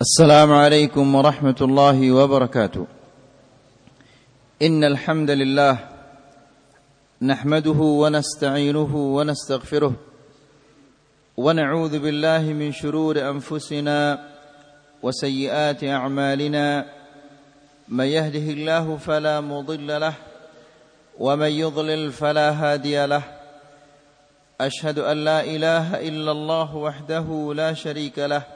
السلام عليكم ورحمة الله وبركاته. إن الحمد لله نحمده ونستعينه ونستغفره ونعوذ بالله من شرور أنفسنا وسيئات أعمالنا. من يهده الله فلا مضل له ومن يضلل فلا هادي له. أشهد أن لا إله إلا الله وحده لا شريك له.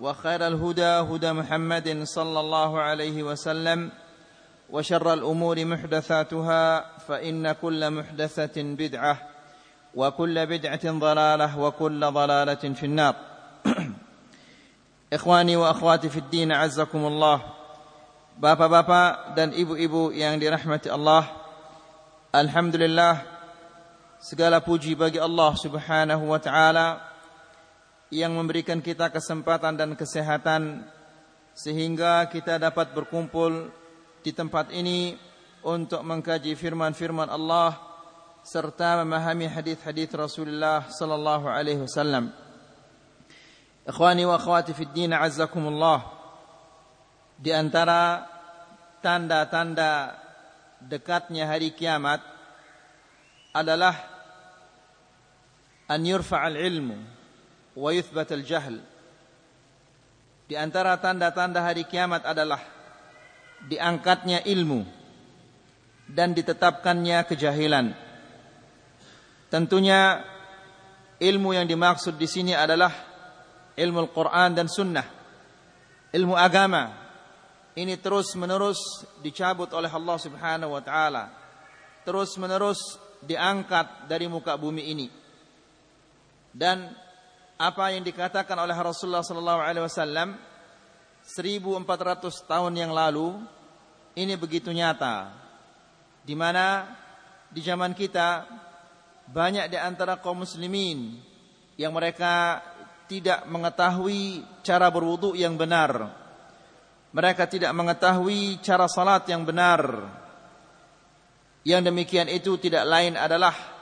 وخير الهدى هدى محمد صلى الله عليه وسلم وشر الأمور محدثاتها فإن كل محدثة بدعة وكل بدعة ضلالة وكل ضلالة في النار. إخواني وأخواتي في الدين عزكم الله. Bapak-bapak dan ibu-ibu yang dirahmati Allah Alhamdulillah Segala puji bagi Allah subhanahu wa ta'ala. Yang memberikan kita kesempatan dan kesehatan sehingga kita dapat berkumpul di tempat ini untuk mengkaji firman-firman Allah serta memahami hadis-hadis Rasulullah sallallahu alaihi wasallam. Ikhwani wa akhwati fid din azzakumullah. Di antara tanda-tanda dekatnya hari kiamat adalah an yurfa'al ilmu wa al-jahl. Di antara tanda-tanda hari kiamat adalah diangkatnya ilmu dan ditetapkannya kejahilan. Tentunya ilmu yang dimaksud di sini adalah ilmu Al-Qur'an dan sunnah. Ilmu agama ini terus menerus dicabut oleh Allah Subhanahu wa taala. Terus menerus diangkat dari muka bumi ini. Dan apa yang dikatakan oleh Rasulullah sallallahu alaihi wasallam 1400 tahun yang lalu ini begitu nyata. Di mana di zaman kita banyak di antara kaum muslimin yang mereka tidak mengetahui cara berwudu yang benar. Mereka tidak mengetahui cara salat yang benar. Yang demikian itu tidak lain adalah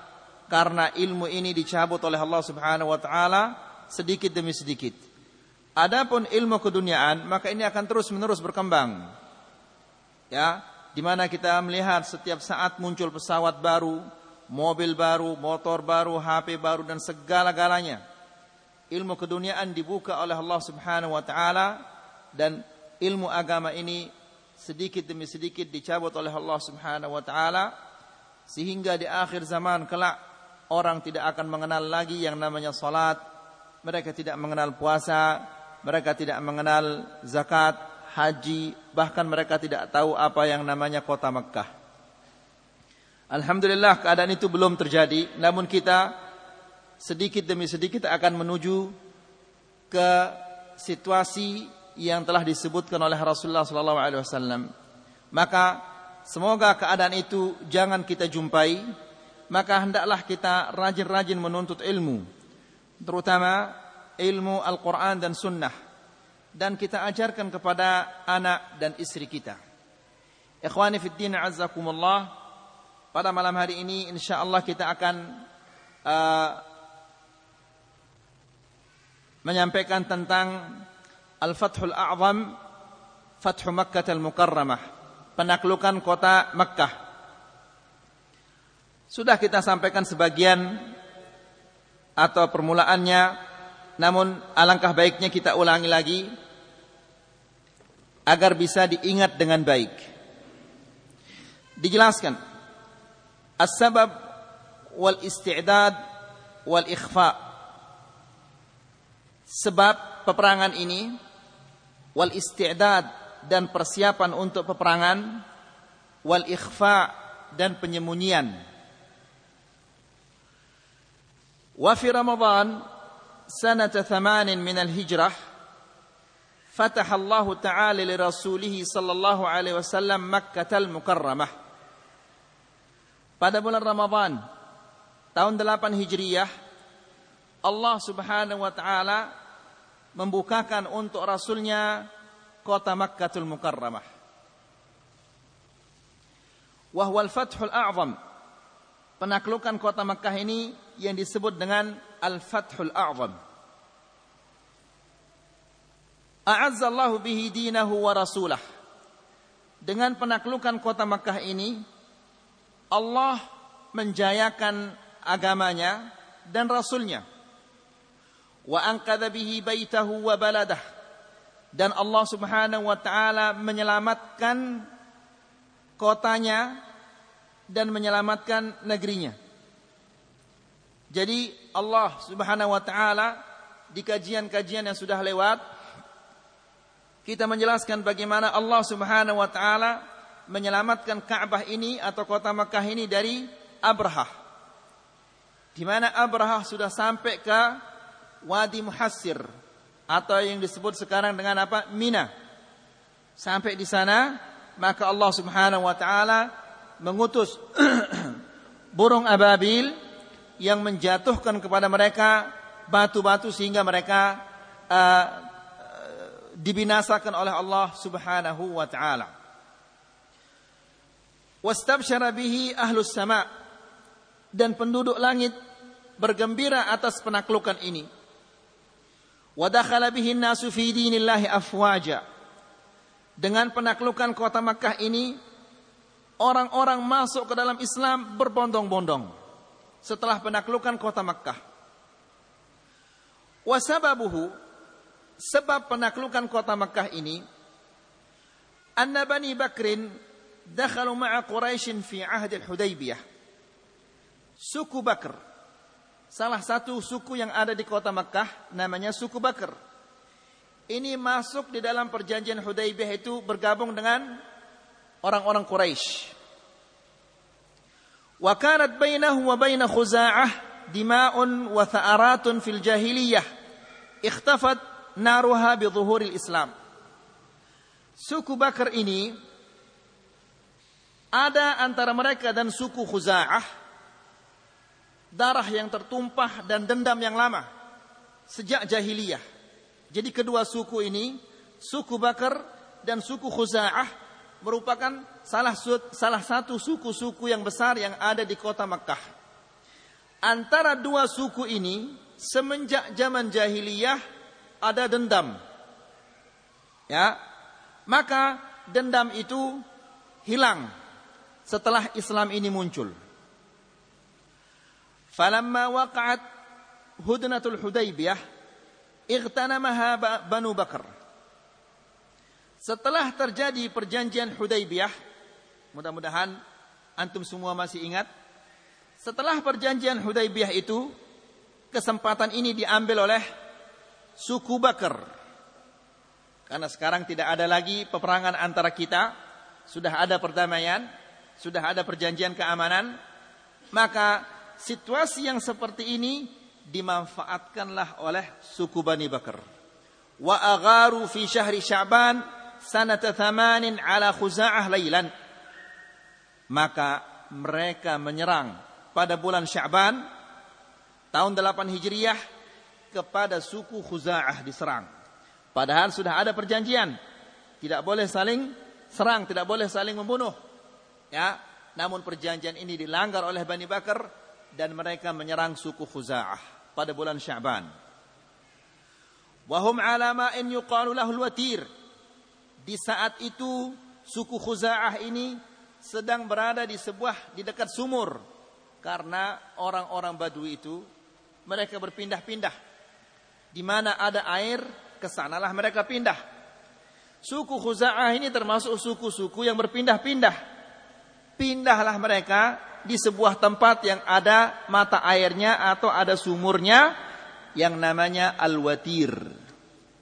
karena ilmu ini dicabut oleh Allah Subhanahu wa taala sedikit demi sedikit. Adapun ilmu keduniaan maka ini akan terus-menerus berkembang. Ya, di mana kita melihat setiap saat muncul pesawat baru, mobil baru, motor baru, HP baru dan segala-galanya. Ilmu keduniaan dibuka oleh Allah Subhanahu wa taala dan ilmu agama ini sedikit demi sedikit dicabut oleh Allah Subhanahu wa taala sehingga di akhir zaman kelak orang tidak akan mengenal lagi yang namanya salat, mereka tidak mengenal puasa, mereka tidak mengenal zakat, haji, bahkan mereka tidak tahu apa yang namanya kota Mekah. Alhamdulillah keadaan itu belum terjadi, namun kita sedikit demi sedikit akan menuju ke situasi yang telah disebutkan oleh Rasulullah sallallahu alaihi wasallam. Maka semoga keadaan itu jangan kita jumpai maka hendaklah kita rajin-rajin menuntut ilmu terutama ilmu Al-Qur'an dan sunnah dan kita ajarkan kepada anak dan istri kita. Ikhwani fi din azzakumullah pada malam hari ini insyaallah kita akan uh, menyampaikan tentang Al-Fathul A'zam Fathu Makkah Al-Mukarramah penaklukan kota Makkah sudah kita sampaikan sebagian atau permulaannya, namun alangkah baiknya kita ulangi lagi agar bisa diingat dengan baik. dijelaskan as-sabab wal isti'dad wal ikhfa sebab peperangan ini wal isti'dad dan persiapan untuk peperangan wal ikhfa dan penyembunyian fi ramadan sanata 8 min al-hijrah فتح الله تعالى لرسوله صلى الله عليه وسلم مكة المكرمة pada bulan Ramadan tahun 8 Hijriyah Allah Subhanahu wa taala membukakan untuk rasulnya kota Makkatul Mukarramah. Wa huwa al-fathul a'zam. Penaklukan kota Makkah ini yang disebut dengan Al-Fathul A'zam. A'azza Allah bihi dinahu wa rasulah. Dengan penaklukan kota Makkah ini Allah menjayakan agamanya dan rasulnya. Wa anqadha bihi baitahu wa baladah. Dan Allah Subhanahu wa taala menyelamatkan kotanya dan menyelamatkan negerinya. Jadi Allah Subhanahu wa taala di kajian-kajian yang sudah lewat kita menjelaskan bagaimana Allah Subhanahu wa taala menyelamatkan Ka'bah ini atau kota Makkah ini dari Abrahah. Di mana Abrahah sudah sampai ke Wadi Muhassir atau yang disebut sekarang dengan apa? Mina. Sampai di sana maka Allah Subhanahu wa taala mengutus burung ababil yang menjatuhkan kepada mereka batu-batu sehingga mereka uh, dibinasakan oleh Allah Subhanahu wa taala. Wastabsyara bihi ahlus sama dan penduduk langit bergembira atas penaklukan ini. Wa dakhala bihi nasu fi dinillahi afwaja. Dengan penaklukan kota Makkah ini orang-orang masuk ke dalam Islam berbondong-bondong setelah penaklukan kota Makkah. Wasababuhu sebab penaklukan kota Makkah ini anna Bani Bakrin dakhalu ma'a Quraisy fi ahd al-Hudaybiyah suku Bakr salah satu suku yang ada di kota Makkah namanya suku Bakr. Ini masuk di dalam perjanjian Hudaybiyah itu bergabung dengan orang-orang Quraisy wa kanat bainahu wa bain Khuza'ah dima'un wa tha'aratun fil jahiliyah ikhtafat naruha bi Islam. Suku Bakar ini ada antara mereka dan suku Khuza'ah darah yang tertumpah dan dendam yang lama sejak jahiliyah. Jadi kedua suku ini, suku Bakar dan suku Khuza'ah merupakan salah salah satu suku-suku yang besar yang ada di kota Makkah. Antara dua suku ini semenjak zaman jahiliyah ada dendam. Ya. Maka dendam itu hilang setelah Islam ini muncul. Falamma waqa'at hudnatul Hudaybiyah igtanamaha Banu Bakar. Setelah terjadi perjanjian Hudaybiyah, mudah-mudahan antum semua masih ingat. Setelah perjanjian Hudaybiyah itu, kesempatan ini diambil oleh suku Bakar. Karena sekarang tidak ada lagi peperangan antara kita, sudah ada perdamaian, sudah ada perjanjian keamanan, maka situasi yang seperti ini dimanfaatkanlah oleh suku Bani Bakar. Wa agharu fi syahri Sya'ban sanata thamanin ala Khuza'ah lailan. Maka mereka menyerang pada bulan Sya'ban tahun 8 Hijriah kepada suku Khuza'ah diserang. Padahal sudah ada perjanjian. Tidak boleh saling serang, tidak boleh saling membunuh. Ya, namun perjanjian ini dilanggar oleh Bani Bakar dan mereka menyerang suku Khuza'ah pada bulan Sya'ban. Wahum ala ma'in yuqalu lahul watir. Di saat itu suku Khuza'ah ini sedang berada di sebuah di dekat sumur karena orang-orang Badui itu mereka berpindah-pindah di mana ada air, ke sanalah mereka pindah. Suku Khuza'ah ini termasuk suku-suku yang berpindah-pindah. pindahlah mereka di sebuah tempat yang ada mata airnya atau ada sumurnya yang namanya Al-Watir.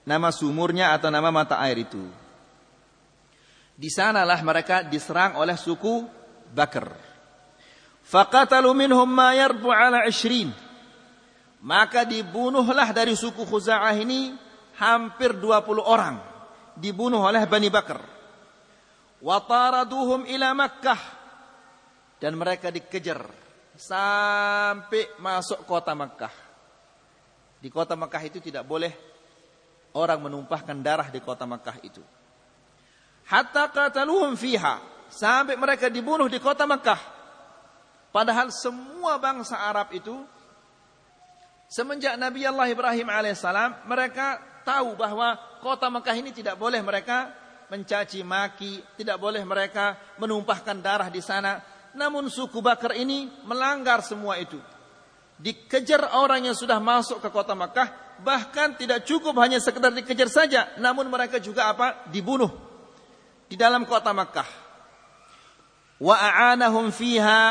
Nama sumurnya atau nama mata air itu. Di sanalah mereka diserang oleh suku Bakar. Faqatalu minhum ma yarbu ala 20. Maka dibunuhlah dari suku Khuza'ah ini hampir 20 orang. Dibunuh oleh Bani Bakar. Wa taraduhum ila Makkah dan mereka dikejar sampai masuk kota Makkah. Di kota Makkah itu tidak boleh orang menumpahkan darah di kota Makkah itu. Hatta qataluhum fiha sampai mereka dibunuh di kota Makkah. Padahal semua bangsa Arab itu semenjak Nabi Allah Ibrahim alaihissalam mereka tahu bahwa kota Makkah ini tidak boleh mereka mencaci maki, tidak boleh mereka menumpahkan darah di sana namun suku Bakar ini melanggar semua itu. Dikejar orang yang sudah masuk ke kota Makkah, bahkan tidak cukup hanya sekedar dikejar saja, namun mereka juga apa? Dibunuh di dalam kota Makkah. Wa a'anahum fiha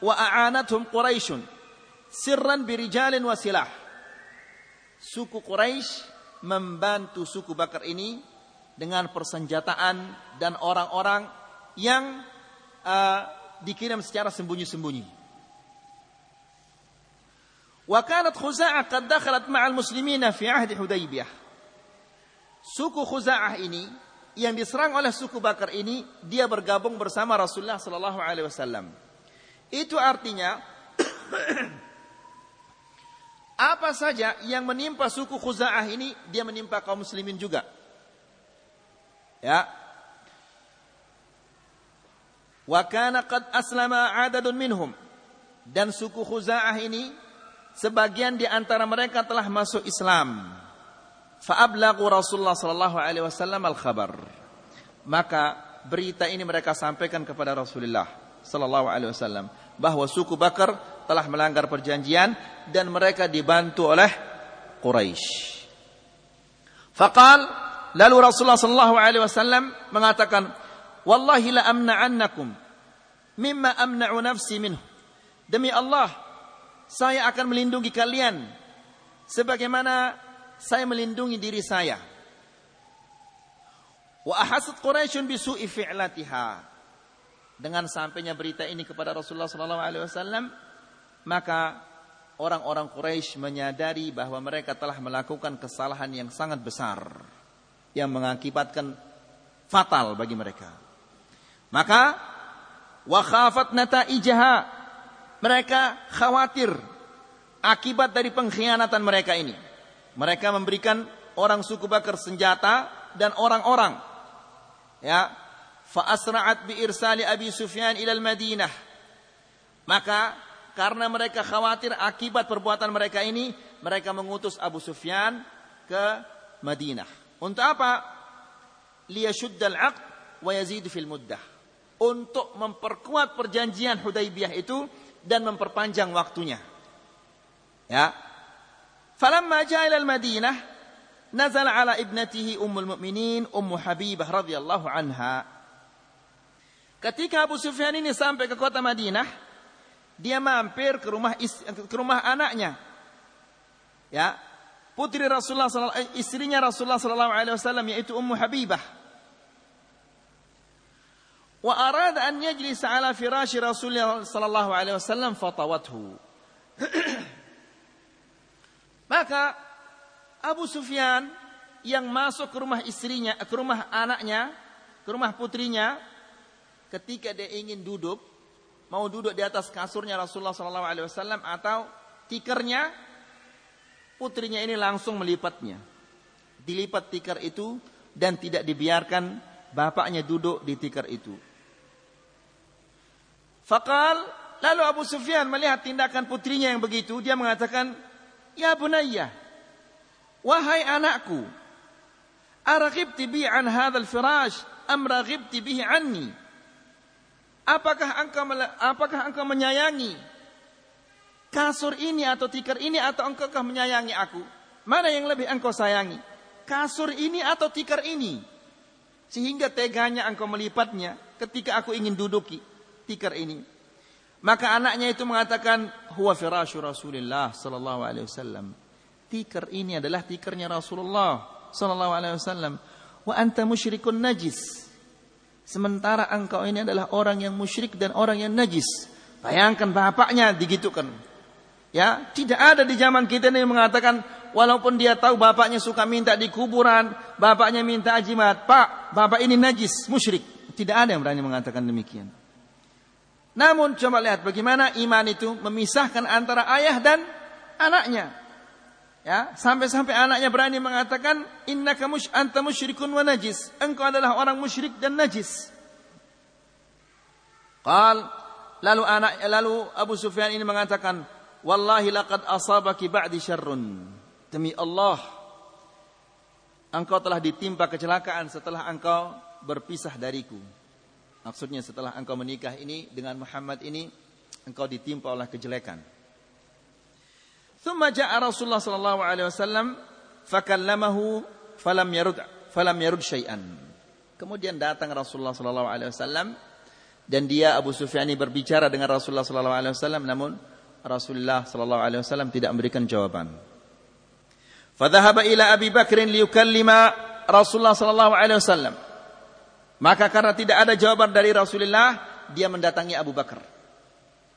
wa a'anathum Quraisyun sirran birijalin wa silah. Suku Quraisy membantu suku Bakar ini dengan persenjataan dan orang-orang yang uh, dikirim secara sembunyi-sembunyi. Wa kanat Khuza'ah qad dakhalat ma'al muslimina fi ahdi Hudaybiyah. Suku Khuza'ah ini yang diserang oleh suku Bakar ini dia bergabung bersama Rasulullah sallallahu alaihi wasallam. Itu artinya apa saja yang menimpa suku Khuza'ah ini dia menimpa kaum muslimin juga. Ya, Wa kana qad aslama adadun minhum. Dan suku Khuza'ah ini sebagian di antara mereka telah masuk Islam. Fa'ablagu Rasulullah sallallahu alaihi wasallam al-khabar. Maka berita ini mereka sampaikan kepada Rasulullah sallallahu alaihi wasallam bahwa suku Bakar telah melanggar perjanjian dan mereka dibantu oleh Quraisy. Faqal lalu Rasulullah sallallahu alaihi wasallam mengatakan Wallahi la amna'annakum mimma amna'u nafsi minhu. Demi Allah, saya akan melindungi kalian sebagaimana saya melindungi diri saya. Wa ahasat Quraisyun bisu'i fi'latiha. Dengan sampainya berita ini kepada Rasulullah sallallahu alaihi wasallam, maka orang-orang Quraisy menyadari bahwa mereka telah melakukan kesalahan yang sangat besar yang mengakibatkan fatal bagi mereka. Maka wa khafat nataijaha mereka khawatir akibat dari pengkhianatan mereka ini. Mereka memberikan orang suku Bakar senjata dan orang-orang. Ya, fa asra'at bi irsali Abi Sufyan ila Madinah. Maka karena mereka khawatir akibat perbuatan mereka ini, mereka mengutus Abu Sufyan ke Madinah. Untuk apa? Liyashuddal 'aqd wa yazidu fil muddah untuk memperkuat perjanjian Hudaybiyah itu dan memperpanjang waktunya. Ya. Falamma ja'a ila al-Madinah nazal ala ibnatihi ummul mu'minin ummu Habibah radhiyallahu anha. Ketika Abu Sufyan ini sampai ke kota Madinah, dia mampir ke rumah ke rumah anaknya. Ya. Putri Rasulullah istrinya Rasulullah sallallahu alaihi wasallam yaitu Ummu Habibah wa arada an yajlis ala firashi Rasulullah sallallahu alaihi wasallam fatawathu. Maka Abu Sufyan yang masuk ke rumah istrinya, ke rumah anaknya, ke rumah putrinya, ketika dia ingin duduk, mau duduk di atas kasurnya Rasulullah wasallam atau tikernya, putrinya ini langsung melipatnya. Dilipat tikar itu dan tidak dibiarkan bapaknya duduk di tikar itu. Fakal lalu Abu Sufyan melihat tindakan putrinya yang begitu, dia mengatakan, "Ya bunayya, wahai anakku, araghibti bi an hadzal firash am raghibti bihi anni?" Apakah engkau apakah engkau menyayangi kasur ini atau tikar ini atau engkau menyayangi aku? Mana yang lebih engkau sayangi? Kasur ini atau tikar ini? Sehingga teganya engkau melipatnya ketika aku ingin duduki. tikar ini. Maka anaknya itu mengatakan, "Huwa firasyu Rasulullah sallallahu alaihi wasallam." Tikar ini adalah tikarnya Rasulullah sallallahu alaihi wasallam. Wa anta musyrikun najis. Sementara engkau ini adalah orang yang musyrik dan orang yang najis. Bayangkan bapaknya digitukan. Ya, tidak ada di zaman kita ini yang mengatakan walaupun dia tahu bapaknya suka minta di kuburan, bapaknya minta ajimat, "Pak, bapak ini najis, musyrik." Tidak ada yang berani mengatakan demikian. Namun coba lihat bagaimana iman itu memisahkan antara ayah dan anaknya. Ya, sampai-sampai anaknya berani mengatakan innaka mush anta musyrikun wa najis. Engkau adalah orang musyrik dan najis. Qal lalu anak lalu Abu Sufyan ini mengatakan wallahi laqad asabaki ba'di syarrun. Demi Allah engkau telah ditimpa kecelakaan setelah engkau berpisah dariku. Maksudnya setelah engkau menikah ini dengan Muhammad ini engkau ditimpa oleh kejelekan. Thumma ja'a Rasulullah sallallahu alaihi wasallam fakallamahu falam yarud falam yarud syai'an. Kemudian datang Rasulullah sallallahu alaihi wasallam dan dia Abu Sufyan ini berbicara dengan Rasulullah sallallahu alaihi wasallam namun Rasulullah sallallahu alaihi wasallam tidak memberikan jawaban. Fadhahaba ila Abi Bakr liyukallima Rasulullah sallallahu alaihi wasallam. Maka karena tidak ada jawaban dari Rasulullah, dia mendatangi Abu Bakar.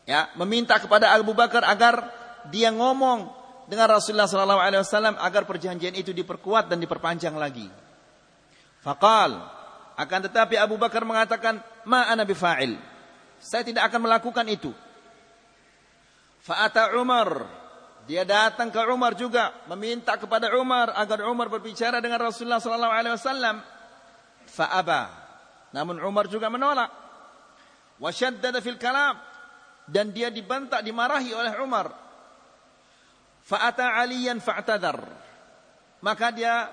Ya, meminta kepada Abu Bakar agar dia ngomong dengan Rasulullah sallallahu alaihi wasallam agar perjanjian itu diperkuat dan diperpanjang lagi. Faqal akan tetapi Abu Bakar mengatakan ma ana bifa'il. Saya tidak akan melakukan itu. Fa'ata Umar dia datang ke Umar juga meminta kepada Umar agar Umar berbicara dengan Rasulullah sallallahu alaihi wasallam. Fa'aba. Namun Umar juga menolak. Wasyaddada fil kalam dan dia dibantak dimarahi oleh Umar Fa'ata Aliyan fa'tadhar. Maka dia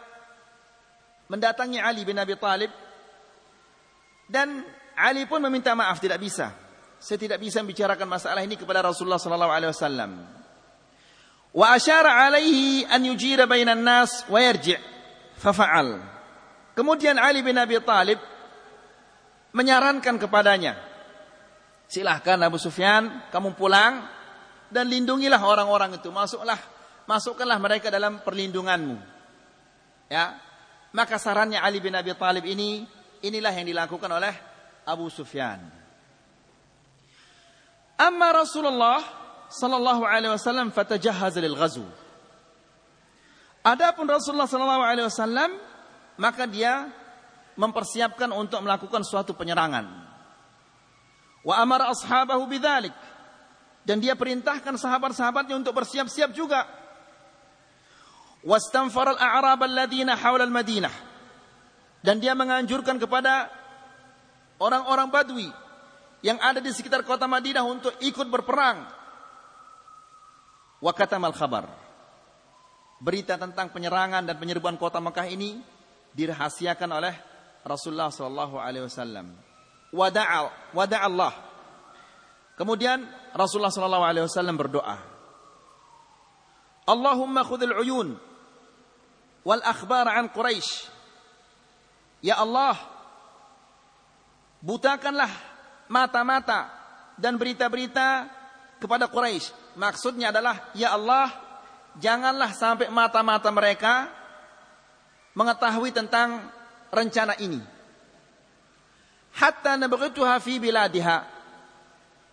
mendatangi Ali bin Abi Talib dan Ali pun meminta maaf tidak bisa. Saya tidak bisa membicarakan masalah ini kepada Rasulullah sallallahu alaihi wasallam. Wa asyara alaihi an yujira bainan nas wa yarji' fafa'al. Kemudian Ali bin Abi Talib menyarankan kepadanya, silahkan Abu Sufyan, kamu pulang dan lindungilah orang-orang itu. Masuklah, masukkanlah mereka dalam perlindunganmu. Ya. Maka sarannya Ali bin Abi Thalib ini inilah yang dilakukan oleh Abu Sufyan. Amma Rasulullah sallallahu alaihi wasallam fatajahhaz lil ghazw. Adapun Rasulullah sallallahu alaihi wasallam maka dia mempersiapkan untuk melakukan suatu penyerangan. Wa amara ashabahu bidzalik dan dia perintahkan sahabat-sahabatnya untuk bersiap-siap juga. Wastanfar al-a'rab alladziina haula al-Madinah. Dan dia menganjurkan kepada orang-orang Badui yang ada di sekitar kota Madinah untuk ikut berperang. Wa katamal khabar. Berita tentang penyerangan dan penyerbuan kota Mekah ini dirahasiakan oleh Rasulullah sallallahu alaihi wasallam. Wada'a wada'a Allah Kemudian Rasulullah sallallahu alaihi wasallam berdoa. Allahumma khudhil uyun wal akhbar an Quraisy. Ya Allah, butakanlah mata-mata dan berita-berita kepada Quraisy. Maksudnya adalah, ya Allah, janganlah sampai mata-mata mereka mengetahui tentang rencana ini. Hatta nabghituha fi biladiha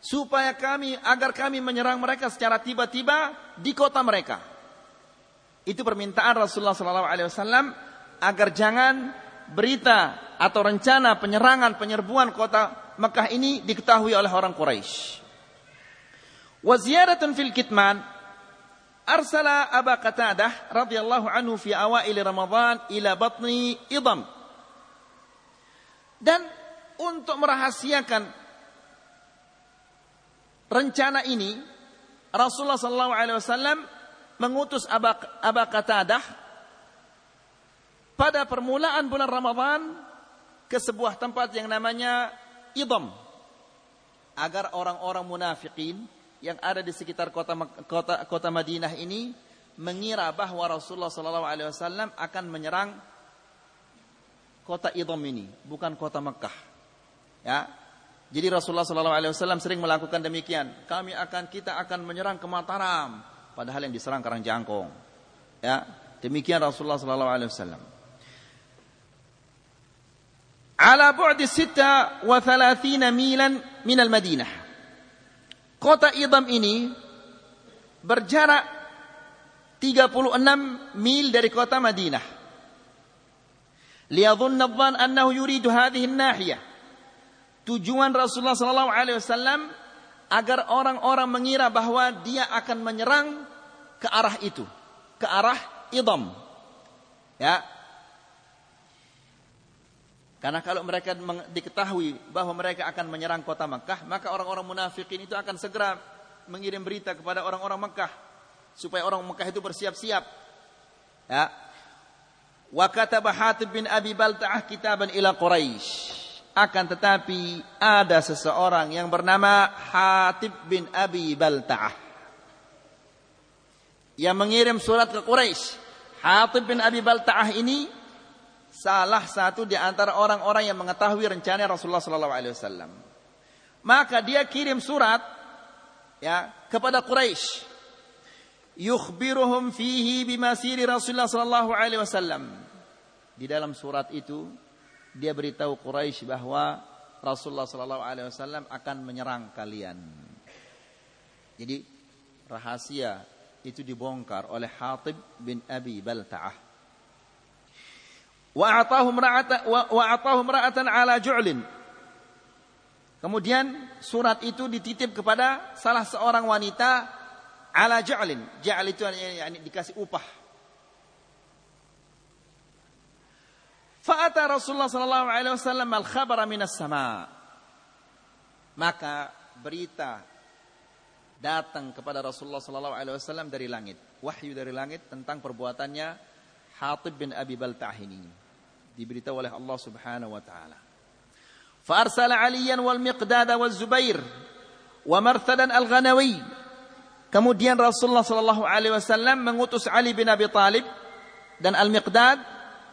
supaya kami agar kami menyerang mereka secara tiba-tiba di kota mereka. Itu permintaan Rasulullah SAW agar jangan berita atau rencana penyerangan penyerbuan kota Mekah ini diketahui oleh orang Quraisy. Wa ziyadatun fil kitman arsala Aba Qatadah radhiyallahu anhu fi awail Ramadan ila batni idam. Dan untuk merahasiakan rencana ini Rasulullah sallallahu alaihi wasallam mengutus Aba, Qatadah pada permulaan bulan Ramadan ke sebuah tempat yang namanya Idam agar orang-orang munafikin yang ada di sekitar kota kota kota Madinah ini mengira bahwa Rasulullah sallallahu alaihi wasallam akan menyerang kota Idam ini, bukan kota Mekah. Ya. Jadi Rasulullah SAW sering melakukan demikian. Kami akan kita akan menyerang ke Mataram, padahal yang diserang Karang Jangkong. Ya, demikian Rasulullah SAW. Ala bu'di sita wa thalathina milan minal Madinah. Kota Idam ini berjarak 36 mil dari kota Madinah. Liyadhunna dhan annahu yuridu hadhihi an-nahiyah tujuan Rasulullah sallallahu alaihi wasallam agar orang-orang mengira bahwa dia akan menyerang ke arah itu, ke arah Idam. Ya. Karena kalau mereka diketahui bahwa mereka akan menyerang kota Makkah, maka orang-orang munafikin itu akan segera mengirim berita kepada orang-orang Makkah supaya orang Makkah itu bersiap-siap. Ya. Wa kataba Hatib bin Abi Balta'ah kitaban ila Quraisy. Akan tetapi ada seseorang yang bernama Hatib bin Abi Balta'ah. Yang mengirim surat ke Quraisy. Hatib bin Abi Balta'ah ini salah satu di antara orang-orang yang mengetahui rencana Rasulullah sallallahu alaihi wasallam. Maka dia kirim surat ya kepada Quraisy. Yukhbiruhum fihi bimasiri Rasulullah sallallahu alaihi wasallam. Di dalam surat itu dia beritahu Quraisy bahwa Rasulullah sallallahu alaihi wasallam akan menyerang kalian. Jadi rahasia itu dibongkar oleh Hatib bin Abi Balta'ah. Wa atahu ala ju'lin. Kemudian surat itu dititip kepada salah seorang wanita ala ja'lin. Ja'al itu yani dikasih upah Fa'ata Rasulullah sallallahu alaihi wasallam al-khabara minas sama. Maka berita datang kepada Rasulullah sallallahu alaihi wasallam dari langit. Wahyu dari langit tentang perbuatannya Hatib bin Abi Balta'ah ini. Diberitahu oleh Allah Subhanahu wa taala. Fa'arsala Aliyan wal Miqdad wal Zubair wa Marthadan al-Ghanawi. Kemudian Rasulullah sallallahu alaihi wasallam mengutus Ali bin Abi Talib dan Al-Miqdad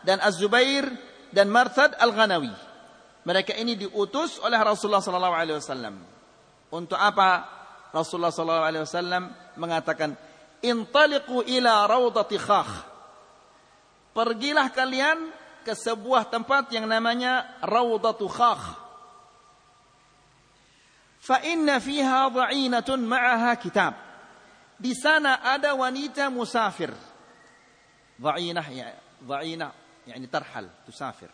dan Az-Zubair dan Marthad Al-Ghanawi. Mereka ini diutus oleh Rasulullah sallallahu alaihi wasallam. Untuk apa? Rasulullah sallallahu alaihi wasallam mengatakan, "Intaliqu ila raudati khakh." Pergilah kalian ke sebuah tempat yang namanya Raudatu Khakh. Fa inna fiha dha'inatun ma'aha kitab di sana ada wanita musafir. Dha'inah ya, dha'inah yakni tarhal, tusafir.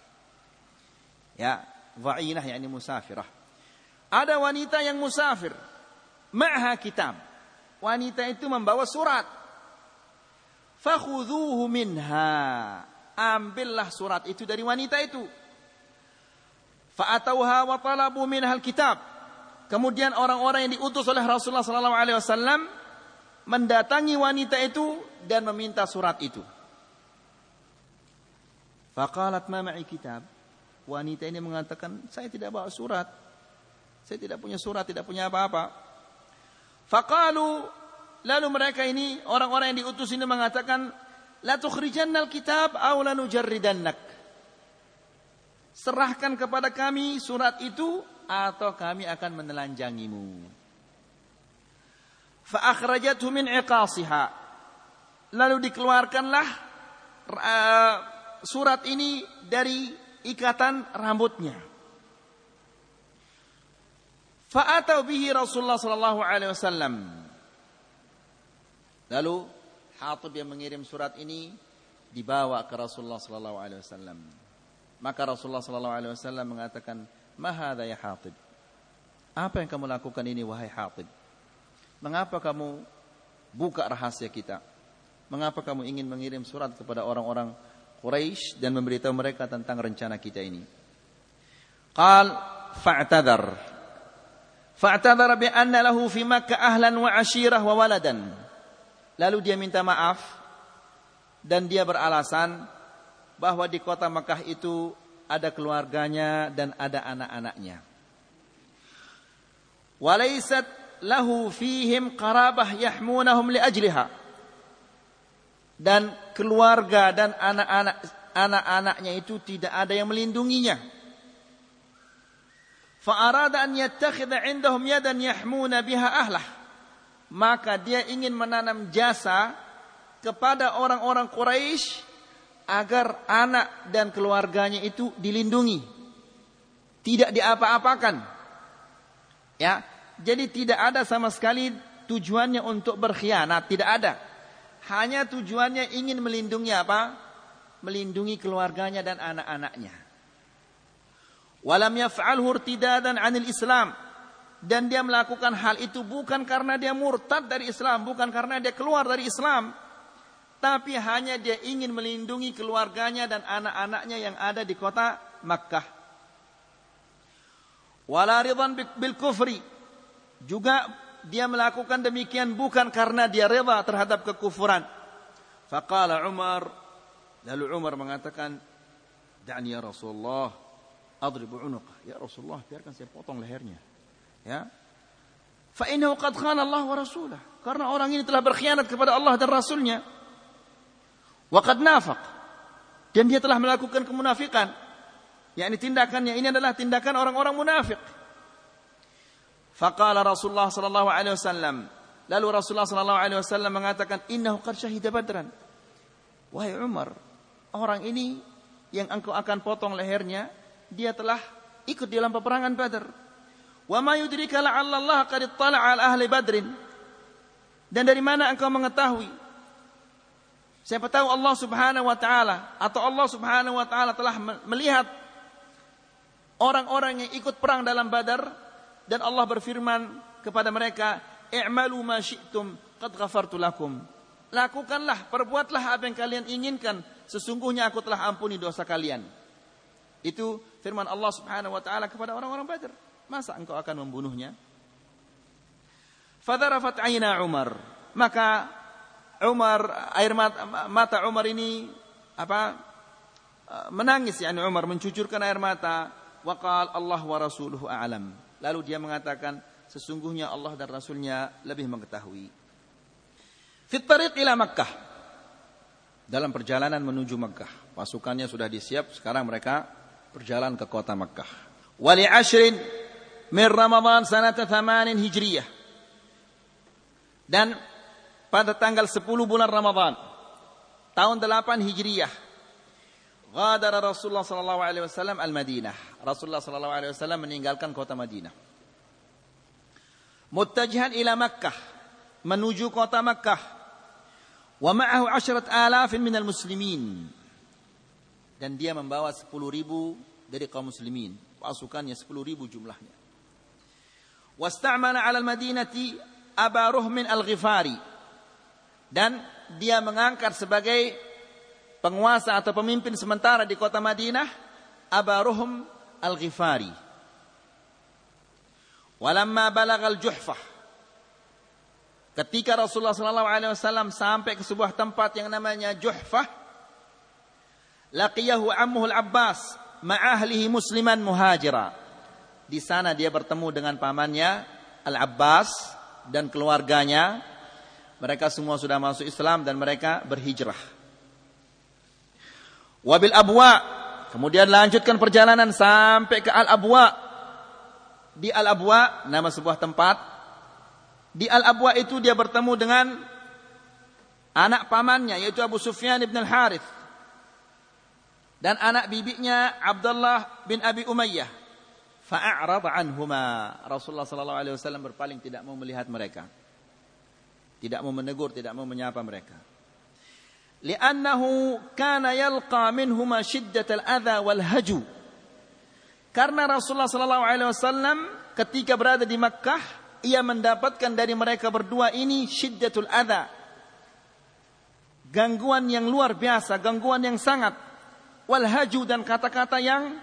Ya, dha'inah yakni musafirah. Ada wanita yang musafir. Ma'ha kitab. Wanita itu membawa surat. Fakhudhuhu minha. Ambillah surat itu dari wanita itu. Fa'atauha wa talabu minhal kitab. Kemudian orang-orang yang diutus oleh Rasulullah sallallahu alaihi wasallam mendatangi wanita itu dan meminta surat itu Faqalat ma ma'i kitab. Wanita ini mengatakan, saya tidak bawa surat. Saya tidak punya surat, tidak punya apa-apa. Faqalu, lalu mereka ini, orang-orang yang diutus ini mengatakan, La tukhrijannal kitab aw lanujarridannak. Serahkan kepada kami surat itu atau kami akan menelanjangimu. Akhrajathu min iqasiha. Lalu dikeluarkanlah uh, surat ini dari ikatan rambutnya. Fa'atau bihi Rasulullah sallallahu alaihi wasallam. Lalu Hatib yang mengirim surat ini dibawa ke Rasulullah sallallahu alaihi wasallam. Maka Rasulullah sallallahu alaihi wasallam mengatakan, "Ma ya Hatib?" Apa yang kamu lakukan ini wahai Hatib? Mengapa kamu buka rahasia kita? Mengapa kamu ingin mengirim surat kepada orang-orang Quraisy dan memberitahu mereka tentang rencana kita ini. Qal fa'tadhar. Fa'tadhar bi anna lahu fi Makkah ahlan wa ashirah wa waladan. Lalu dia minta maaf dan dia beralasan bahwa di kota Makkah itu ada keluarganya dan ada anak-anaknya. Walaysat lahu fihim qarabah yahmunahum li ajliha dan keluarga dan anak-anak anak-anaknya itu tidak ada yang melindunginya. Fa'arada an yattakhidha indahum yadan yahmuna biha ahlah. Maka dia ingin menanam jasa kepada orang-orang Quraisy agar anak dan keluarganya itu dilindungi. Tidak diapa-apakan. Ya, jadi tidak ada sama sekali tujuannya untuk berkhianat, tidak ada. Hanya tujuannya ingin melindungi apa? Melindungi keluarganya dan anak-anaknya. Walam yaf'alhu irtidadan 'anil Islam. Dan dia melakukan hal itu bukan karena dia murtad dari Islam, bukan karena dia keluar dari Islam, tapi hanya dia ingin melindungi keluarganya dan anak-anaknya yang ada di kota Makkah. Wala ridhan bil kufri. Juga dia melakukan demikian bukan karena dia rela terhadap kekufuran. Faqala Umar, lalu Umar mengatakan, "Da'ni ya Rasulullah, adribu unuqah. Ya Rasulullah, biarkan saya potong lehernya. Ya. Fa innahu qad Allah wa rasulah. Karena orang ini telah berkhianat kepada Allah dan Rasulnya. Wa qad nafaq. Dan dia telah melakukan kemunafikan. yakni tindakannya ini adalah tindakan orang-orang munafik. Faqala Rasulullah sallallahu alaihi wasallam, lalu Rasulullah sallallahu alaihi wasallam mengatakan, "Innahu qad syahida Badran." Wahai Umar, orang ini yang engkau akan potong lehernya dia telah ikut dalam peperangan Badar. Wa ma yudrika la'alla Allah qad ittala'a ala ahli Badrin. Dan dari mana engkau mengetahui? Siapa tahu Allah Subhanahu wa taala atau Allah Subhanahu wa taala telah melihat orang-orang yang ikut perang dalam Badar dan Allah berfirman kepada mereka, "I'malu ma syi'tum qad ghafartu lakum." Lakukanlah, perbuatlah apa yang kalian inginkan, sesungguhnya aku telah ampuni dosa kalian. Itu firman Allah Subhanahu wa taala kepada orang-orang Badar. Masa engkau akan membunuhnya? Fadarafat aina Umar. Maka Umar air mata, mata Umar ini apa? menangis yakni Umar mencucurkan air mata waqal Allah wa rasuluhu a'lam. Lalu dia mengatakan sesungguhnya Allah dan Rasulnya lebih mengetahui. Fit ila Makkah. Dalam perjalanan menuju Makkah, pasukannya sudah disiap, sekarang mereka berjalan ke kota Makkah. Wali ashrin min Ramadan sanata thamanin hijriyah. Dan pada tanggal 10 bulan Ramadan tahun 8 Hijriyah Ghadara Rasulullah sallallahu alaihi wasallam al-Madinah. Rasulullah sallallahu alaihi wasallam meninggalkan kota Madinah. Muttajihan ila Makkah, menuju kota Makkah. Wa ma'ahu 10 alafin minal muslimin dan dia membawa 10 ribu dari kaum muslimin. Pasukannya 10 ribu jumlahnya. Wasta'mana 'ala al-Madinati Aba Ruhmin al-Ghifari. Dan dia mengangkat sebagai penguasa atau pemimpin sementara di kota Madinah Aba Ruhm al-Ghifari. Walamma balagha al-Juhfah Ketika Rasulullah SAW sampai ke sebuah tempat yang namanya Juhfah, laqiyahu ammuhu al-Abbas ma'ahlihi musliman muhajira. Di sana dia bertemu dengan pamannya Al-Abbas dan keluarganya. Mereka semua sudah masuk Islam dan mereka berhijrah. Wabil Abwa. Kemudian lanjutkan perjalanan sampai ke Al-Abwa. Di Al-Abwa, nama sebuah tempat. Di Al-Abwa itu dia bertemu dengan anak pamannya yaitu Abu Sufyan ibn Al-Harith dan anak bibinya Abdullah bin Abi Umayyah. Fa'arad anhuma. Rasulullah sallallahu alaihi wasallam berpaling tidak mau melihat mereka. Tidak mau menegur, tidak mau menyapa mereka. Kana yalqa minhuma shiddat al-adha wal haju. Karena Rasulullah sallallahu alaihi wasallam ketika berada di Makkah, ia mendapatkan dari mereka berdua ini syiddatul adha. Gangguan yang luar biasa, gangguan yang sangat wal haju dan kata-kata yang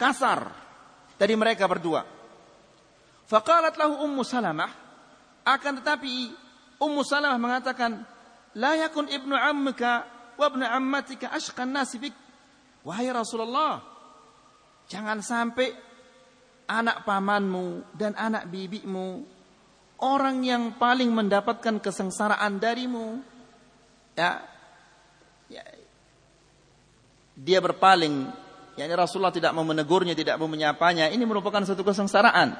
kasar dari mereka berdua. Faqalat lahu Ummu Salamah akan tetapi Ummu Salamah mengatakan la yakun ibnu ammika wa ibnu ammatika ashqan nasi bik. Wahai Rasulullah, jangan sampai anak pamanmu dan anak bibimu orang yang paling mendapatkan kesengsaraan darimu ya dia berpaling yakni Rasulullah tidak mau menegurnya, tidak mau menyapanya, ini merupakan satu kesengsaraan.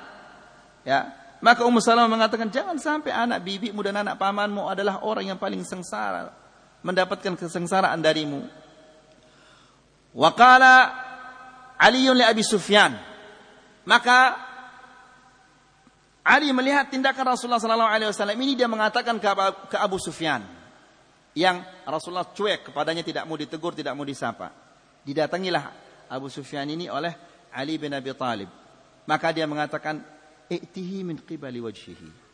Ya, maka Ummu Salamah mengatakan jangan sampai anak bibimu dan anak pamanmu adalah orang yang paling sengsara, mendapatkan kesengsaraan darimu. Waqala Ali li Abi Sufyan. Maka Ali melihat tindakan Rasulullah sallallahu alaihi wasallam ini dia mengatakan ke Abu Sufyan yang Rasulullah cuek kepadanya tidak mau ditegur, tidak mau disapa. Didatangilah Abu Sufyan ini oleh Ali bin Abi Talib. Maka dia mengatakan, "I'tihi min qibali wajhihi."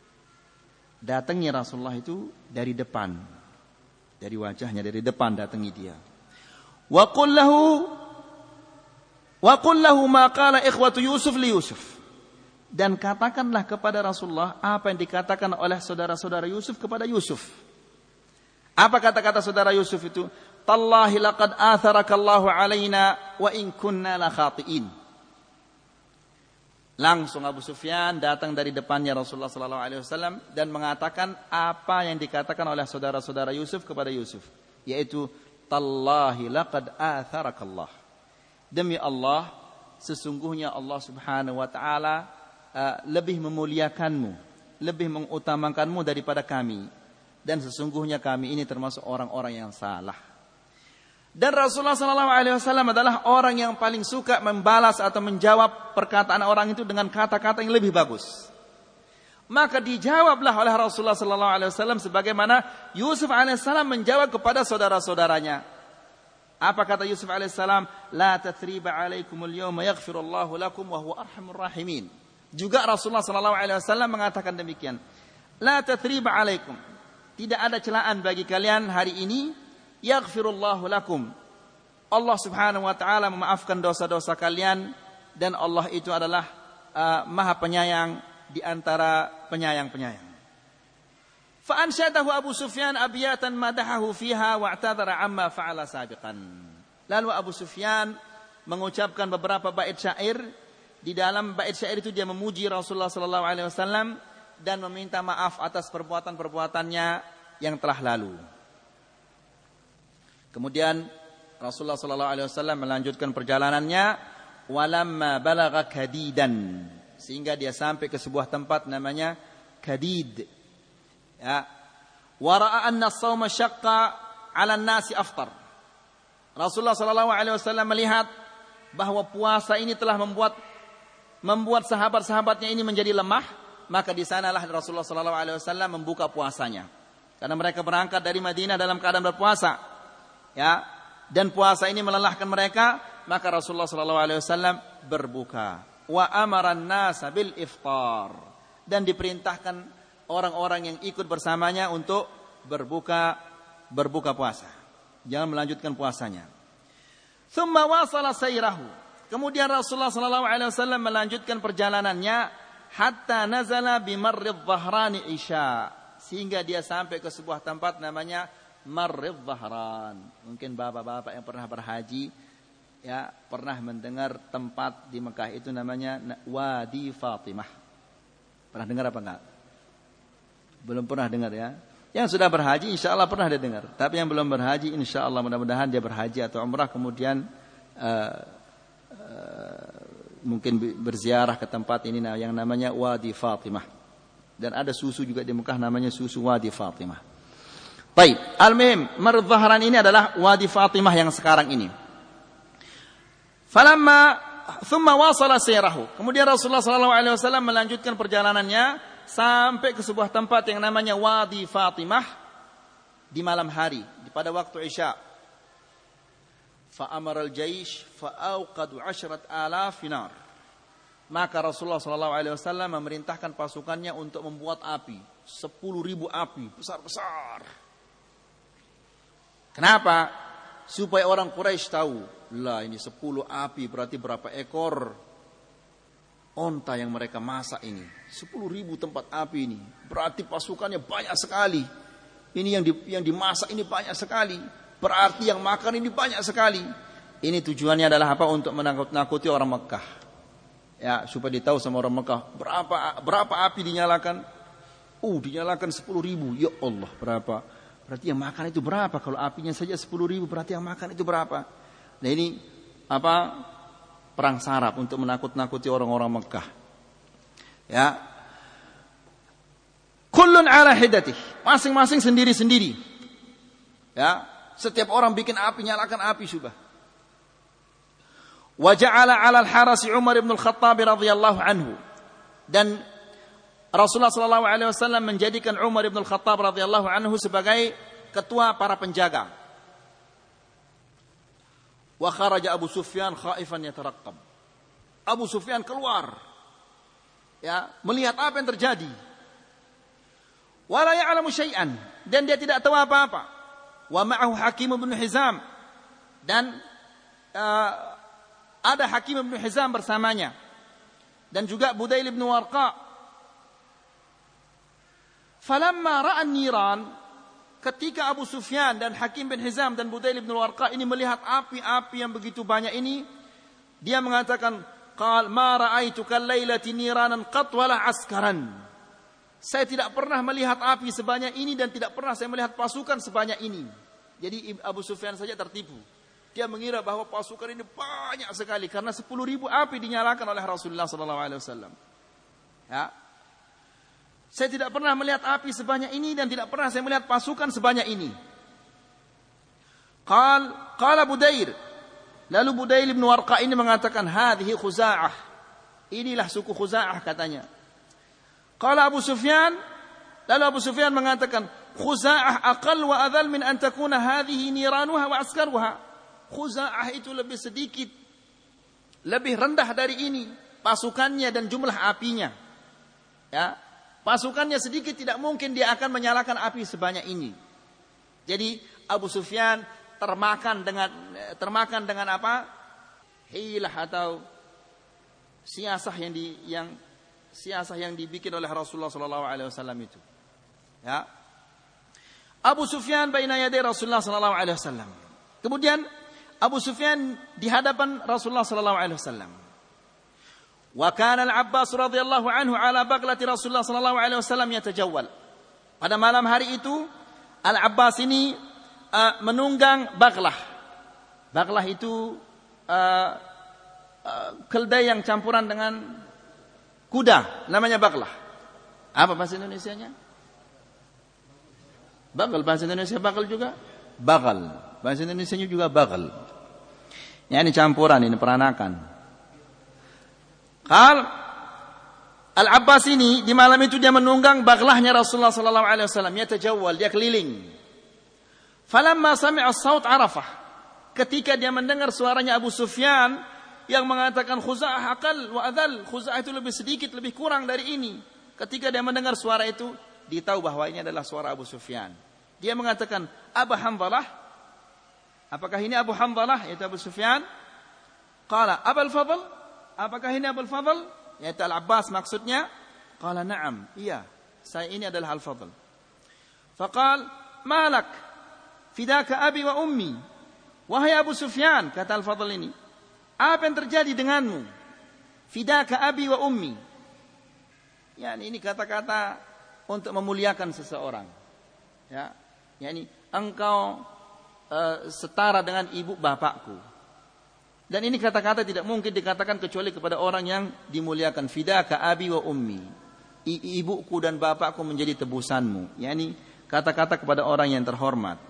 Datangi Rasulullah itu dari depan. Dari wajahnya, dari depan datangi dia. Wa qul lahu wa lahu ma qala ikhwatu Yusuf li Yusuf. Dan katakanlah kepada Rasulullah apa yang dikatakan oleh saudara-saudara Yusuf kepada Yusuf. Apa kata-kata saudara Yusuf itu? Tallahi laqad atharakallahu alaina wa in kunna la khati'in. Langsung Abu Sufyan datang dari depannya Rasulullah sallallahu alaihi wasallam dan mengatakan apa yang dikatakan oleh saudara-saudara Yusuf kepada Yusuf, yaitu tallahi laqad atharakallah. Demi Allah, sesungguhnya Allah Subhanahu wa taala uh, lebih memuliakanmu, lebih mengutamakanmu daripada kami dan sesungguhnya kami ini termasuk orang-orang yang salah. Dan Rasulullah Sallallahu Alaihi Wasallam adalah orang yang paling suka membalas atau menjawab perkataan orang itu dengan kata-kata yang lebih bagus. Maka dijawablah oleh Rasulullah Sallallahu Alaihi Wasallam sebagaimana Yusuf Alaihissalam menjawab kepada saudara-saudaranya. Apa kata Yusuf Alaihissalam? La tathriba alaikumul yawma yaghfirullahu lakum wa huwa arhamur rahimin. Juga Rasulullah Sallallahu Alaihi Wasallam mengatakan demikian. La tathriba alaikum tidak ada celaan bagi kalian hari ini. Yaghfirullahu lakum. Allah Subhanahu wa taala memaafkan dosa-dosa kalian dan Allah itu adalah uh, Maha Penyayang di antara penyayang-penyayang. Fa'ansyadahu Abu Sufyan abiyatan madahahu fiha wa'tadara amma fa'ala sabiqan. Lalu Abu Sufyan mengucapkan beberapa bait syair di dalam bait syair itu dia memuji Rasulullah sallallahu alaihi wasallam dan meminta maaf atas perbuatan-perbuatannya yang telah lalu. Kemudian Rasulullah sallallahu alaihi wasallam melanjutkan perjalanannya walamma balagha kadidan sehingga dia sampai ke sebuah tempat namanya Kadid. Ya. Wa ra'a anna syaqqa 'ala an-nasi aftar. Rasulullah sallallahu alaihi wasallam melihat bahwa puasa ini telah membuat membuat sahabat-sahabatnya ini menjadi lemah maka di sanalah Rasulullah sallallahu alaihi wasallam membuka puasanya. Karena mereka berangkat dari Madinah dalam keadaan berpuasa. Ya. Dan puasa ini melelahkan mereka, maka Rasulullah sallallahu alaihi wasallam berbuka. Wa amaran nasa bil iftar. Dan diperintahkan orang-orang yang ikut bersamanya untuk berbuka berbuka puasa. Jangan melanjutkan puasanya. Thumma wasala sayrahu. Kemudian Rasulullah sallallahu alaihi wasallam melanjutkan perjalanannya hatta nazala bimarrid dhahrani isya sehingga dia sampai ke sebuah tempat namanya Marrid Dhahran. Mungkin bapak-bapak yang pernah berhaji ya pernah mendengar tempat di Mekah itu namanya Wadi Fatimah. Pernah dengar apa enggak? Belum pernah dengar ya. Yang sudah berhaji insya Allah pernah dia dengar. Tapi yang belum berhaji insya Allah mudah-mudahan dia berhaji atau umrah kemudian uh, uh, mungkin berziarah ke tempat ini yang namanya Wadi Fatimah. Dan ada susu juga di Mekah namanya susu Wadi Fatimah. Baik, al-mim, Marud ini adalah Wadi Fatimah yang sekarang ini. Falamma thumma wasala sirahu. Kemudian Rasulullah sallallahu alaihi wasallam melanjutkan perjalanannya sampai ke sebuah tempat yang namanya Wadi Fatimah di malam hari, pada waktu Isya. Fa al jaysh fa awqadu 'ashrat alaf. Maka Rasulullah sallallahu alaihi wasallam memerintahkan pasukannya untuk membuat api, 10.000 api besar-besar kenapa supaya orang Quraisy tahu lah ini sepuluh api berarti berapa ekor onta yang mereka masak ini sepuluh ribu tempat api ini berarti pasukannya banyak sekali ini yang di, yang dimasak ini banyak sekali Berarti yang makan ini banyak sekali. Ini tujuannya adalah apa? Untuk menakut-nakuti orang Mekah. Ya, supaya ditahu sama orang Mekah. Berapa berapa api dinyalakan? Uh, dinyalakan 10 ribu. Ya Allah, berapa? Berarti yang makan itu berapa? Kalau apinya saja 10 ribu, berarti yang makan itu berapa? Nah ini apa? perang sarap untuk menakut-nakuti orang-orang Mekah. Ya. Kullun ala hidatih. Masing-masing sendiri-sendiri. Ya. Setiap orang bikin api, nyalakan api sudah. Wa ja'ala 'ala al-harasi Umar bin Al-Khattab radhiyallahu anhu. Dan Rasulullah sallallahu alaihi wasallam menjadikan Umar bin Al-Khattab radhiyallahu anhu sebagai ketua para penjaga. Wa kharaja Abu Sufyan khaifan yataraqqab. Abu Sufyan keluar ya, melihat apa yang terjadi. Wala ya'lamu syai'an dan dia tidak tahu apa-apa. Wa ma'ahu Hakim bin Hizam dan uh, ada Hakim bin Hizam bersamanya dan juga Budail bin Warqa. Falamma ra'a niran ketika Abu Sufyan dan Hakim bin Hizam dan Budail bin Warqa ini melihat api-api yang begitu banyak ini, dia mengatakan, Qal ma ra'aitu kallailati niranan qat wala askaran. Saya tidak pernah melihat api sebanyak ini dan tidak pernah saya melihat pasukan sebanyak ini. Jadi Abu Sufyan saja tertipu. Dia mengira bahwa pasukan ini banyak sekali karena 10 ribu api dinyalakan oleh Rasulullah sallallahu alaihi wasallam. Ya. Saya tidak pernah melihat api sebanyak ini dan tidak pernah saya melihat pasukan sebanyak ini. Qal qala Budair Lalu Budail bin Warqa ini mengatakan, "Hadhihi Khuza'ah." Inilah suku Khuza'ah katanya. Qala Abu Sufyan, lalu Abu Sufyan mengatakan, "Khuza'ah aqal wa adhal min an takuna hadhihi niranuha wa askaruha." Khuza'ah itu lebih sedikit, lebih rendah dari ini pasukannya dan jumlah apinya. Ya, pasukannya sedikit tidak mungkin dia akan menyalakan api sebanyak ini. Jadi Abu Sufyan termakan dengan termakan dengan apa? Hilah atau siasah yang di yang siasah yang dibikin oleh Rasulullah sallallahu alaihi wasallam itu. Ya. Abu Sufyan baina Rasulullah sallallahu alaihi wasallam. Kemudian Abu Sufyan di hadapan Rasulullah sallallahu alaihi wasallam. Wa kana Al-Abbas radhiyallahu anhu ala baglati Rasulullah sallallahu alaihi wasallam yatajawwal. Pada malam hari itu Al-Abbas ini uh, menunggang baglah. Baglah itu uh, uh, keldai yang campuran dengan kuda, namanya baglah. Apa bahasa Indonesianya? Bagal bahasa Indonesia bagal juga? Bagal. Bahasa Indonesia juga bagal. Ya ini campuran ini peranakan. Kal Al-Abbas ini di malam itu dia menunggang baglahnya Rasulullah sallallahu alaihi wasallam, dia terjawal, dia keliling. Falamma sami'a saut arafah. Ketika dia mendengar suaranya Abu Sufyan yang mengatakan khuza'ah akal wa adal. Khuza'ah itu lebih sedikit, lebih kurang dari ini. Ketika dia mendengar suara itu, dia tahu bahwa ini adalah suara Abu Sufyan. Dia mengatakan, Abu Hamdalah. Apakah ini Abu Hamdalah? Yaitu Abu Sufyan. Qala, Abul Fadl. Apakah ini Abul Fadl? Yaitu Al-Abbas maksudnya. Qala, na'am. Iya, saya ini adalah Al-Fadl. Faqal, malak. Fidaka abi wa ummi. Wahai Abu Sufyan, kata Al-Fadl ini. Apa yang terjadi denganmu? Fidaka abi wa ummi. Ya, ini kata-kata untuk memuliakan seseorang. Ya, yani engkau uh, setara dengan ibu bapakku. Dan ini kata-kata tidak mungkin dikatakan kecuali kepada orang yang dimuliakan. Fidaka abi wa ummi. I, ibuku dan bapakku menjadi tebusanmu. Yani kata-kata kepada orang yang terhormat.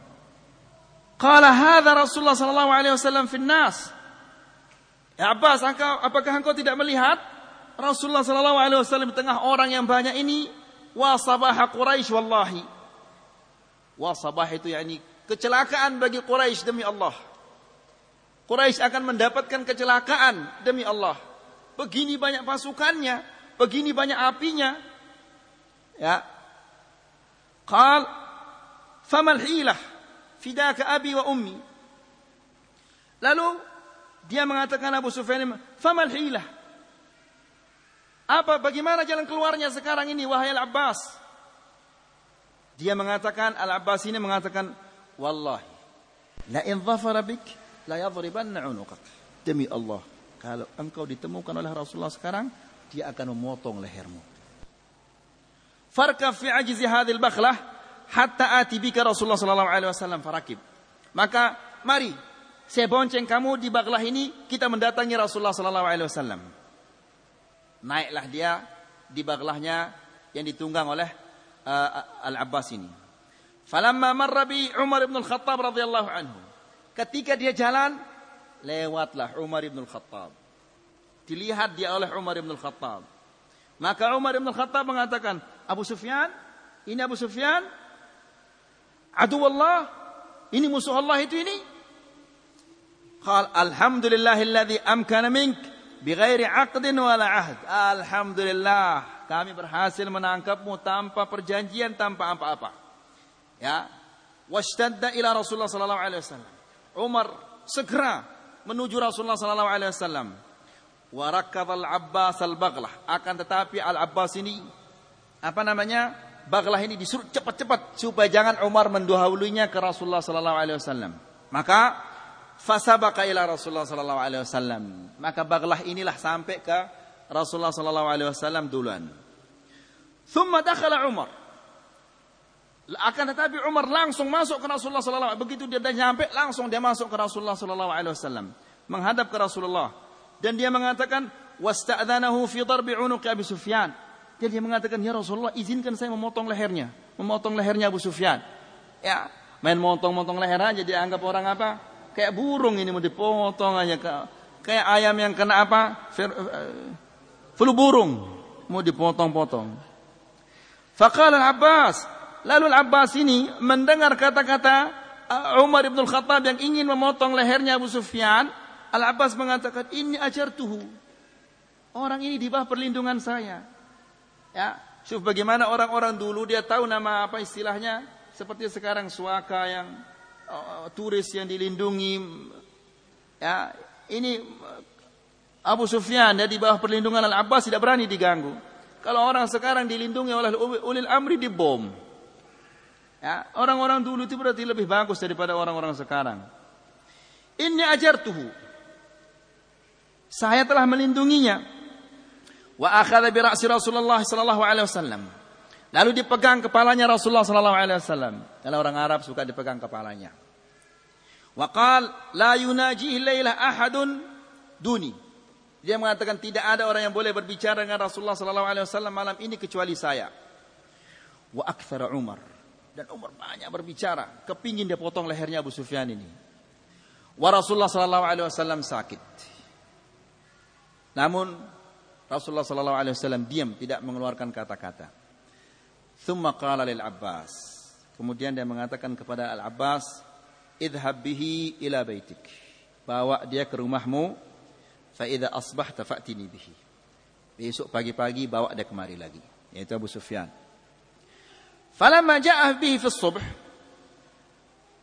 Qala hadza Rasulullah sallallahu alaihi wasallam fi nas. Ya Abbas, apakah engkau tidak melihat Rasulullah sallallahu alaihi wasallam di tengah orang yang banyak ini wa sabah Quraisy wallahi. Wa sabah itu yakni kecelakaan bagi Quraisy demi Allah. Quraisy akan mendapatkan kecelakaan demi Allah. Begini banyak pasukannya, begini banyak apinya. Ya. Qal famal hilah fidaka abi wa ummi. Lalu dia mengatakan Abu Sufyan, "Famal hilah?" Apa bagaimana jalan keluarnya sekarang ini wahai Al-Abbas? Dia mengatakan Al-Abbas ini mengatakan, "Wallahi, la in dhafara bik la yadhribanna 'unuqak." Demi Allah, kalau engkau ditemukan oleh Rasulullah sekarang, dia akan memotong lehermu. Farka fi ajzi hadhil bakhlah hatta ati bika Rasulullah sallallahu alaihi wasallam farakib. Maka mari saya bonceng kamu di baglah ini, kita mendatangi Rasulullah sallallahu alaihi wasallam. Naiklah dia di baglahnya yang ditunggang oleh uh, Al-Abbas ini. Falamma marra bi Umar bin Al-Khattab radhiyallahu anhu. Ketika dia jalan, lewatlah Umar ibn Khattab. Dilihat dia oleh Umar ibn Khattab. Maka Umar ibn Khattab mengatakan, Abu Sufyan, ini Abu Sufyan, adu Allah, ini musuh Allah itu ini. Qal alhamdulillahilladzi amkana mink bighairi aqdin wala ahd. Alhamdulillah, kami berhasil menangkapmu tanpa perjanjian, tanpa apa-apa. Ya. Washtadda ila Rasulullah sallallahu alaihi wasallam. Umar segera menuju Rasulullah sallallahu alaihi wasallam wa al Abbas al-Baghlah akan tetapi al-Abbas ini apa namanya Baghlah ini disuruh cepat-cepat supaya jangan Umar mendahulunya ke Rasulullah sallallahu alaihi wasallam maka Fasabaka ila Rasulullah sallallahu alaihi wasallam. Maka baglah inilah sampai ke Rasulullah sallallahu alaihi wasallam duluan. Thumma dakhala Umar. Akan tetapi Umar langsung masuk ke Rasulullah alaihi Begitu dia dah nyampe langsung dia masuk ke Rasulullah wasallam. Menghadap ke Rasulullah dan dia mengatakan wasta'dzanahu fi darbi unuqi Abi Sufyan. Dan dia mengatakan, "Ya Rasulullah, izinkan saya memotong lehernya, memotong lehernya Abu Sufyan." Ya, main motong-motong leher aja dianggap orang apa? kayak burung ini mau dipotong aja kayak ayam yang kena apa eh, flu burung mau dipotong-potong Faqala Al-Abbas lalu Al-Abbas ini mendengar kata-kata eh, Umar bin Khattab yang ingin memotong lehernya Abu Sufyan. Al-Abbas mengatakan ini ajar tuhu orang ini di bawah perlindungan saya. Ya bagaimana orang-orang dulu dia tahu nama apa istilahnya? Seperti sekarang suaka yang uh, turis yang dilindungi. Ya ini Abu Sufyan ya, di bawah perlindungan Al-Abbas tidak berani diganggu. Kalau orang sekarang dilindungi oleh ulil amri dibom. Ya, orang-orang dulu itu berarti lebih bagus daripada orang-orang sekarang. Ini ajar tuh. Saya telah melindunginya. Wa akhadha bi ra'si Rasulullah sallallahu alaihi wasallam. Lalu dipegang kepalanya Rasulullah sallallahu alaihi wasallam. Kalau orang Arab suka dipegang kepalanya. Waqal la yunajihi laila ahadun duni. Dia mengatakan tidak ada orang yang boleh berbicara dengan Rasulullah sallallahu alaihi wasallam malam ini kecuali saya. Wa aktsara Umar. Dan Umar banyak berbicara, kepingin dia potong lehernya Abu Sufyan ini. Wa Rasulullah sallallahu alaihi wasallam sakit. Namun Rasulullah sallallahu alaihi wasallam diam tidak mengeluarkan kata-kata. Thumma qala lil Abbas. Kemudian dia mengatakan kepada Al Abbas, "Idhhab bihi ila baitik." Bawa dia ke rumahmu. Fa idza asbahta fa'tini bihi. Besok pagi-pagi bawa dia kemari lagi, yaitu Abu Sufyan. Falamma ja'ah bihi fi subh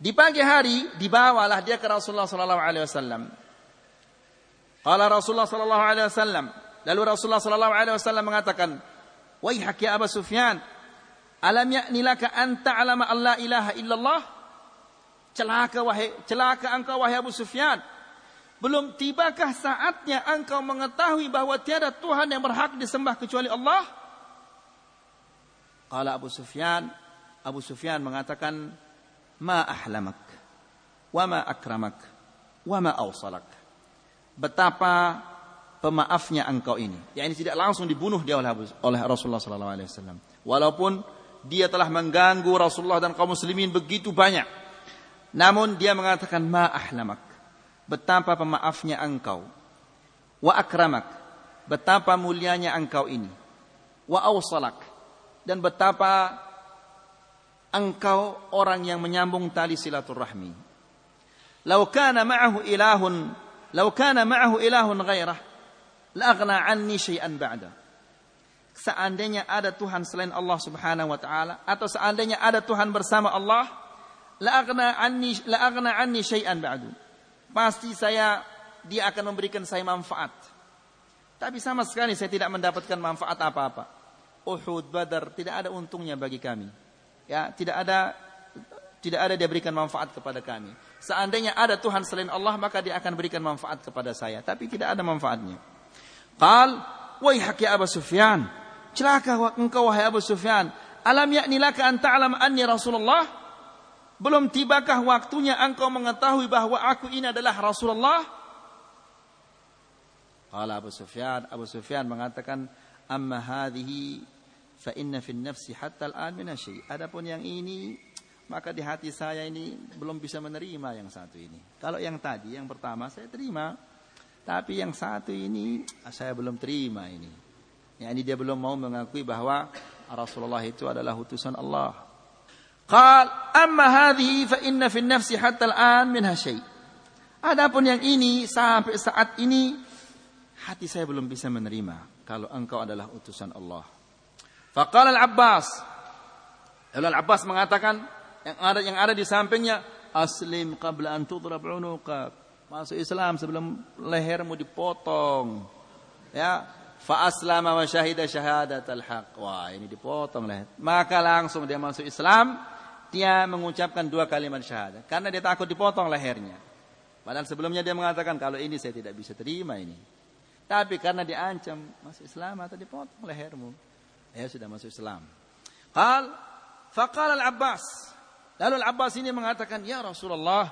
di pagi hari dibawalah dia ke Rasulullah sallallahu alaihi wasallam. Qala Rasulullah sallallahu alaihi wasallam, lalu Rasulullah sallallahu alaihi wasallam mengatakan, "Waihak ya Abu Sufyan, Alam yakni laka an ta'lama Allah ilaha illallah? Celaka wahai celaka engkau wahai Abu Sufyan. Belum tibakah saatnya engkau mengetahui bahwa tiada Tuhan yang berhak disembah kecuali Allah? Qala Abu Sufyan, Abu Sufyan mengatakan, "Ma ahlamak wa ma akramak wa ma awsalak." Betapa pemaafnya engkau ini. Ya ini tidak langsung dibunuh dia oleh, oleh Rasulullah sallallahu alaihi wasallam. Walaupun dia telah mengganggu Rasulullah dan kaum muslimin begitu banyak. Namun dia mengatakan ma ahlamak. Betapa pemaafnya engkau. Wa akramak. Betapa mulianya engkau ini. Wa awsalak. Dan betapa engkau orang yang menyambung tali silaturahmi. Lau kana ma'ahu ilahun, lau kana ma'ahu ilahun ghairah, la aghna anni syai'an ba'da. Seandainya ada Tuhan selain Allah Subhanahu wa taala atau seandainya ada Tuhan bersama Allah la aghna anni la aghna anni syai'an ba'du. Pasti saya dia akan memberikan saya manfaat. Tapi sama sekali saya tidak mendapatkan manfaat apa-apa Uhud Badar tidak ada untungnya bagi kami ya tidak ada tidak ada dia berikan manfaat kepada kami seandainya ada Tuhan selain Allah maka dia akan berikan manfaat kepada saya tapi tidak ada manfaatnya qal waihak ya Abu Sufyan Celaka engkau wahai Abu Sufyan. Alam yakni laka an ta'lam anni Rasulullah? Belum tibakah waktunya engkau mengetahui bahwa aku ini adalah Rasulullah? Qala Abu Sufyan, Abu Sufyan mengatakan, "Amma hadhihi fa inna fi nafsi hatta al-an min Adapun yang ini maka di hati saya ini belum bisa menerima yang satu ini. Kalau yang tadi, yang pertama saya terima. Tapi yang satu ini saya belum terima ini. Ya, ini dia belum mau mengakui bahwa Rasulullah itu adalah utusan Allah. Qal amma hadhihi fa inna fi nafsi hatta al-an minha. Adapun yang ini sampai saat ini hati saya belum bisa menerima kalau engkau adalah utusan Allah. Faqala al-Abbas Lalu Al-Abbas mengatakan yang ada yang ada di sampingnya aslim qabla an tudrab. Masuk Islam sebelum lehermu dipotong. Ya, fa aslama wa syahida syahadatal haq. Wah, ini dipotong leher. Maka langsung dia masuk Islam dia mengucapkan dua kalimat syahadat karena dia takut dipotong lehernya. Padahal sebelumnya dia mengatakan kalau ini saya tidak bisa terima ini. Tapi karena diancam masuk Islam atau dipotong lehermu, ya sudah masuk Islam. Qal faqala al-Abbas. Lalu al-Abbas ini mengatakan, "Ya Rasulullah,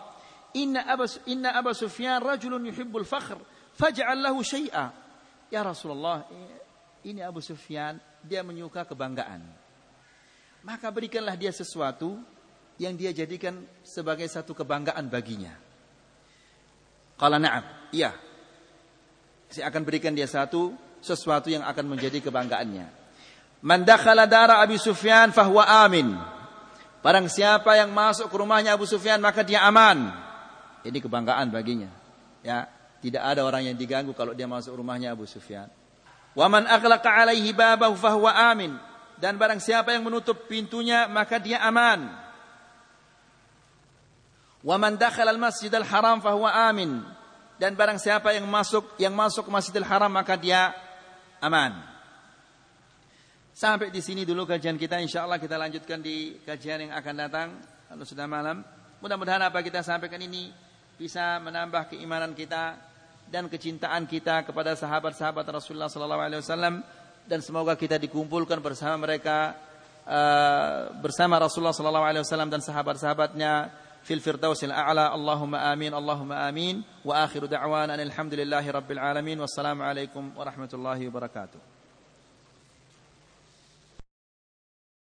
inna Abu inna Abu Sufyan rajulun yuhibbul fakhr, faj'al lahu syai'a." Ya Rasulullah, ini Abu Sufyan, dia menyuka kebanggaan maka berikanlah dia sesuatu yang dia jadikan sebagai satu kebanggaan baginya. Kalau na'am, iya. Saya akan berikan dia satu sesuatu yang akan menjadi kebanggaannya. Man dakhala dara Abi Sufyan fahuwa amin. Barang siapa yang masuk ke rumahnya Abu Sufyan maka dia aman. Ini kebanggaan baginya. Ya, tidak ada orang yang diganggu kalau dia masuk rumahnya Abu Sufyan. Wa man aghlaqa alaihi babahu fahuwa amin dan barang siapa yang menutup pintunya maka dia aman. Wa man dakhala al-masjidal haram fahuwa amin. Dan barang siapa yang masuk yang masuk Masjidil Haram maka dia aman. Sampai di sini dulu kajian kita insyaallah kita lanjutkan di kajian yang akan datang kalau sudah malam. Mudah-mudahan apa kita sampaikan ini bisa menambah keimanan kita dan kecintaan kita kepada sahabat-sahabat Rasulullah sallallahu alaihi wasallam dan semoga kita dikumpulkan bersama mereka uh, bersama Rasulullah sallallahu alaihi wasallam dan sahabat-sahabatnya fil firdausil a'la Allahumma amin Allahumma amin wa akhiru da'wana alhamdulillahi rabbil alamin wassalamu alaikum warahmatullahi wabarakatuh